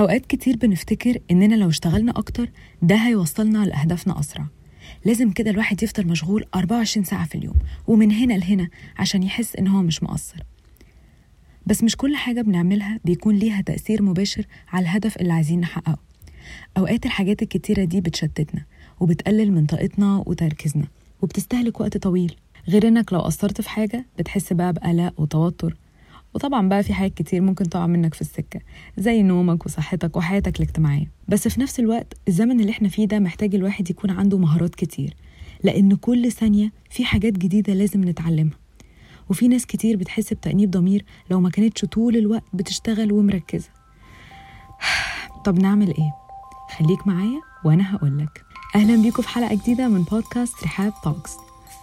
أوقات كتير بنفتكر إننا لو اشتغلنا أكتر ده هيوصلنا لأهدافنا أسرع. لازم كده الواحد يفضل مشغول 24 ساعة في اليوم ومن هنا لهنا عشان يحس إن هو مش مقصر. بس مش كل حاجة بنعملها بيكون ليها تأثير مباشر على الهدف اللي عايزين نحققه. أوقات الحاجات الكتيرة دي بتشتتنا وبتقلل من طاقتنا وتركيزنا وبتستهلك وقت طويل. غير إنك لو قصرت في حاجة بتحس بقى بقلق وتوتر وطبعا بقى في حاجات كتير ممكن تقع منك في السكة زي نومك وصحتك وحياتك الاجتماعية. بس في نفس الوقت الزمن اللي إحنا فيه ده محتاج الواحد يكون عنده مهارات كتير لأن كل ثانية في حاجات جديدة لازم نتعلمها. وفي ناس كتير بتحس بتأنيب ضمير لو ما كانتش طول الوقت بتشتغل ومركزة. طب نعمل إيه؟ خليك معايا وأنا هقولك. أهلا بيكم في حلقة جديدة من بودكاست رحاب توكس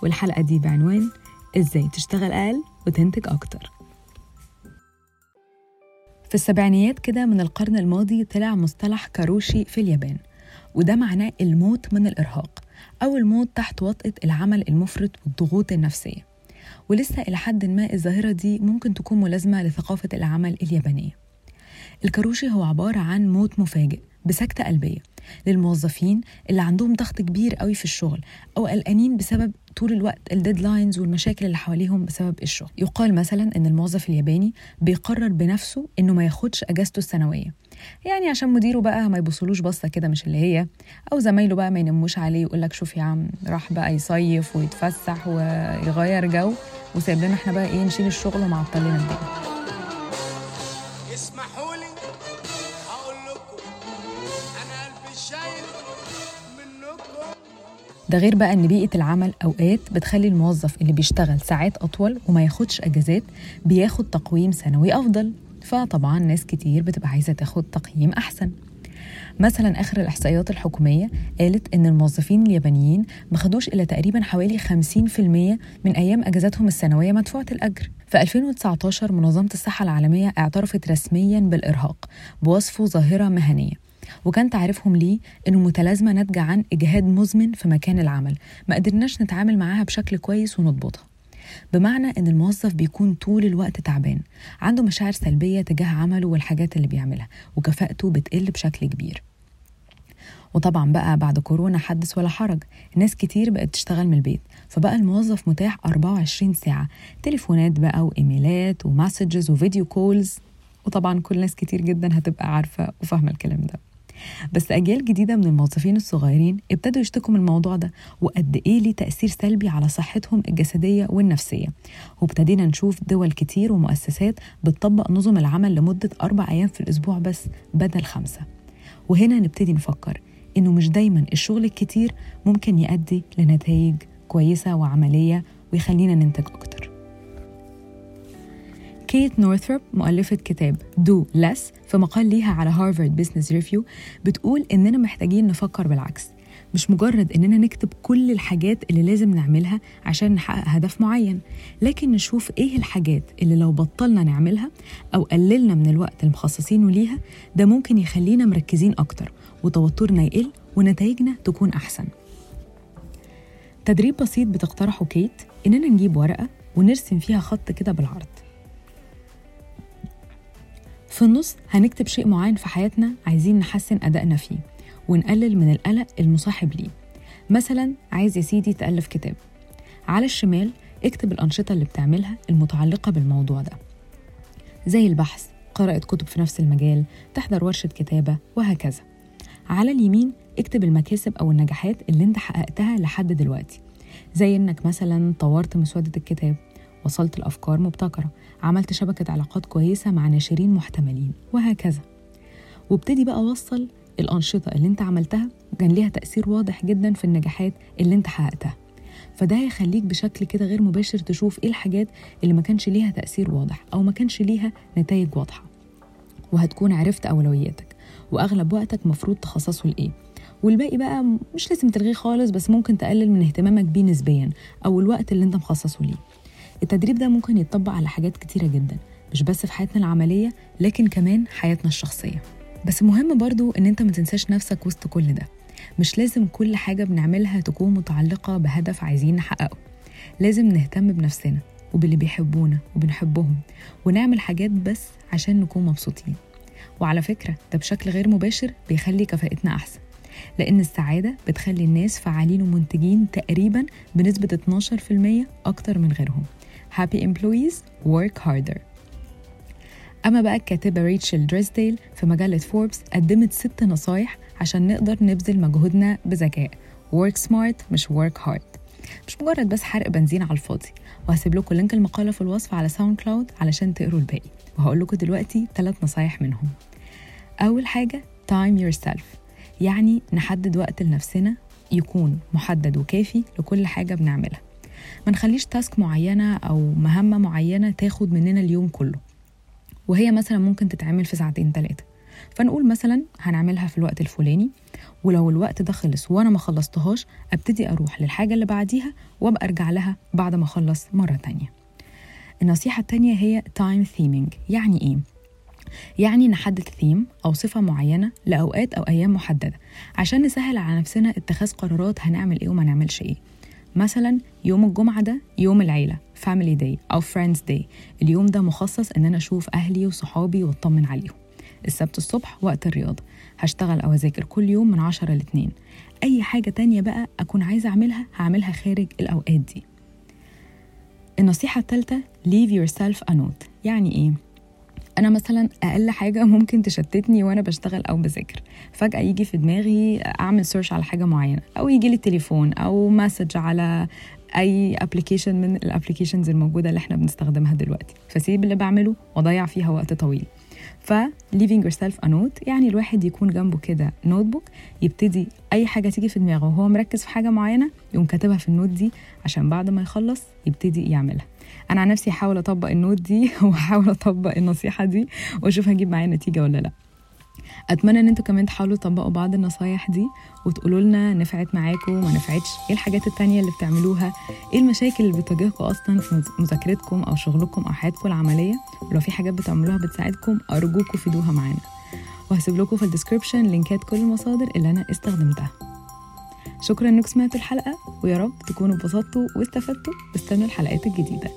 والحلقة دي بعنوان إزاي تشتغل أقل وتنتج أكتر. في السبعينيات كده من القرن الماضي طلع مصطلح كاروشي في اليابان وده معناه الموت من الإرهاق أو الموت تحت وطأة العمل المفرط والضغوط النفسية. ولسه إلى حد ما الظاهرة دي ممكن تكون ملازمة لثقافة العمل اليابانية. الكاروشي هو عبارة عن موت مفاجئ بسكتة قلبية للموظفين اللي عندهم ضغط كبير قوي في الشغل أو قلقانين بسبب طول الوقت ال deadlines والمشاكل اللي حواليهم بسبب الشغل. يقال مثلا إن الموظف الياباني بيقرر بنفسه إنه ما ياخدش أجازته السنوية. يعني عشان مديره بقى ما يبصلوش بصة كده مش اللي هي أو زمايله بقى ما ينموش عليه يقول لك شوف يا عم راح بقى يصيف ويتفسح ويغير جو وسايب لنا إحنا بقى إيه نشيل الشغل ومعطل لنا الدنيا. ده غير بقى إن بيئة العمل أوقات بتخلي الموظف اللي بيشتغل ساعات أطول وما ياخدش أجازات بياخد تقويم سنوي أفضل. فطبعا ناس كتير بتبقى عايزة تاخد تقييم أحسن. مثلا آخر الإحصائيات الحكومية قالت إن الموظفين اليابانيين ما خدوش إلا تقريبا حوالي 50% من أيام أجازاتهم السنوية مدفوعة الأجر. في 2019 منظمة الصحة العالمية اعترفت رسميا بالإرهاق بوصفه ظاهرة مهنية. وكان تعريفهم ليه إنه متلازمة ناتجة عن إجهاد مزمن في مكان العمل. ما قدرناش نتعامل معاها بشكل كويس ونضبطها. بمعنى إن الموظف بيكون طول الوقت تعبان عنده مشاعر سلبية تجاه عمله والحاجات اللي بيعملها وكفاءته بتقل بشكل كبير. وطبعا بقى بعد كورونا حدث ولا حرج ناس كتير بقت تشتغل من البيت. فبقى الموظف متاح 24 ساعة تليفونات بقى وإيميلات ومسجز وفيديو كولز. وطبعا كل ناس كتير جدا هتبقى عارفة وفاهمة الكلام ده. بس أجيال جديدة من الموظفين الصغيرين ابتدوا يشتكوا من الموضوع ده وقد إيه ليه تأثير سلبي على صحتهم الجسدية والنفسية. وابتدينا نشوف دول كتير ومؤسسات بتطبق نظم العمل لمدة أربع أيام في الأسبوع بس بدل خمسة. وهنا نبتدي نفكر إنه مش دايما الشغل الكتير ممكن يؤدي لنتائج كويسة وعملية ويخلينا ننتج أكتر. كيت نورثروب مؤلفة كتاب Do Less في مقال ليها على Harvard Business Review بتقول إننا محتاجين نفكر بالعكس. مش مجرد إننا نكتب كل الحاجات اللي لازم نعملها عشان نحقق هدف معين لكن نشوف إيه الحاجات اللي لو بطلنا نعملها أو قللنا من الوقت المخصصينه ليها ده ممكن يخلينا مركزين أكتر وتوترنا يقل ونتائجنا تكون أحسن. تدريب بسيط بتقترحه كيت إننا نجيب ورقة ونرسم فيها خط كده بالعرض. في النص هنكتب شيء معين في حياتنا عايزين نحسن أدائنا فيه ونقلل من القلق المصاحب ليه. مثلا عايز يا سيدي تألف كتاب. على الشمال اكتب الأنشطة اللي بتعملها المتعلقة بالموضوع ده. زي البحث قراءة كتب في نفس المجال تحضر ورشة كتابة وهكذا. على اليمين اكتب المكاسب أو النجاحات اللي انت حققتها لحد دلوقتي. زي إنك مثلا طورت مسودة الكتاب. وصلت لأفكار مبتكرة. عملت شبكة علاقات كويسة مع ناشرين محتملين وهكذا. وابتدي بقى وصل الأنشطة اللي أنت عملتها وكان ليها تأثير واضح جدا في النجاحات اللي أنت حققتها. فده هيخليك بشكل كده غير مباشر تشوف إيه الحاجات اللي ما كانش ليها تأثير واضح أو ما كانش ليها نتائج واضحة. وهتكون عرفت أولوياتك وأغلب وقتك مفروض تخصصه لإيه. والباقي بقى مش لازم تلغيه خالص بس ممكن تقلل من اهتمامك بيه نسبيا أو الوقت اللي أنت مخصصه ليه. التدريب ده ممكن يتطبق على حاجات كتيرة جدا مش بس في حياتنا العملية لكن كمان حياتنا الشخصية. بس مهم برضو إن أنت ما تنساش نفسك وسط كل ده. مش لازم كل حاجة بنعملها تكون متعلقة بهدف عايزين نحققه. لازم نهتم بنفسنا وباللي بيحبونا وبنحبهم ونعمل حاجات بس عشان نكون مبسوطين. وعلى فكرة ده بشكل غير مباشر بيخلي كفاءتنا أحسن. لأن السعادة بتخلي الناس فعالين ومنتجين تقريبا بنسبة 12% أكتر من غيرهم. Happy employees work harder. أما بقى الكاتبة ريتشل دريسديل في مجلة فوربس قدمت ست نصايح عشان نقدر نبذل مجهودنا بذكاء. Work smart مش work hard. مش مجرد بس حرق بنزين على الفاضي. وهسيب لكم link المقالة في الوصف على SoundCloud علشان تقروا الباقي. وهقول لكم دلوقتي ثلاث نصايح منهم. أول حاجة time yourself. يعني نحدد وقت لنفسنا يكون محدد وكافي لكل حاجة بنعملها. ما نخليش تاسك معينة أو مهمة معينة تاخد مننا اليوم كله. وهي مثلا ممكن تتعمل في ساعتين ثلاثة فنقول مثلا هنعملها في الوقت الفلاني ولو الوقت ده خلص وأنا ما خلصتهاش أبتدي أروح للحاجة اللي بعديها وأبقى أرجع لها بعد ما أخلص مرة تانية. النصيحة التانية هي time theming. يعني إيه؟ يعني نحدد ثيم أو صفة معينة لأوقات أو أيام محددة عشان نسهل على نفسنا اتخاذ قرارات هنعمل إيه وما نعملش إيه. مثلا يوم الجمعة ده يوم العيلة family day أو friends day. اليوم ده مخصص إن أنا أشوف أهلي وصحابي وأطمن عليهم. السبت الصبح وقت الرياضة. هشتغل أو أذاكر كل يوم من عشرة لاتنين أي حاجة تانية بقى أكون عايزة أعملها هعملها خارج الأوقات دي. النصيحة الثالثة leave yourself a note. يعني إيه؟ أنا مثلا أقل حاجة ممكن تشتتني وأنا بشتغل أو بذاكر. فجأة يجي في دماغي أعمل search على حاجة معينة أو يجي لي التليفون أو message على أي application من ال applications الموجودة اللي إحنا بنستخدمها دلوقتي. فسيب اللي بعمله وأضيع فيها وقت طويل. ف leaving yourself a note. يعني الواحد يكون جنبه كده notebook يبتدي أي حاجة تيجي في دماغه. وهو مركز في حاجة معينة يقوم كاتبها في ال note دي عشان بعد ما يخلص يبتدي يعملها. أنا عن نفسي هحاول أطبق ال note دي واحاول أطبق النصيحة دي وأشوف هجيب معايا نتيجة ولا لأ. أتمنى إن أنتوا كمان تحاولوا تطبقوا بعض النصايح دي وتقولوا لنا نفعت معاكم ما نفعتش. إيه الحاجات التانية اللي بتعملوها؟ إيه المشاكل اللي بتواجهكم أصلا في مذاكرتكم أو شغلكم أو حياتكم العملية؟ ولو في حاجات بتعملوها بتساعدكم أرجوكم فيدوها معانا. وهسيب لكم في ال description لينكات كل المصادر اللي أنا استخدمتها. شكرا إنكم سمعتوا الحلقة ويا رب تكونوا اتبسطتوا واستفدتوا. واستنوا الحلقات الجديدة.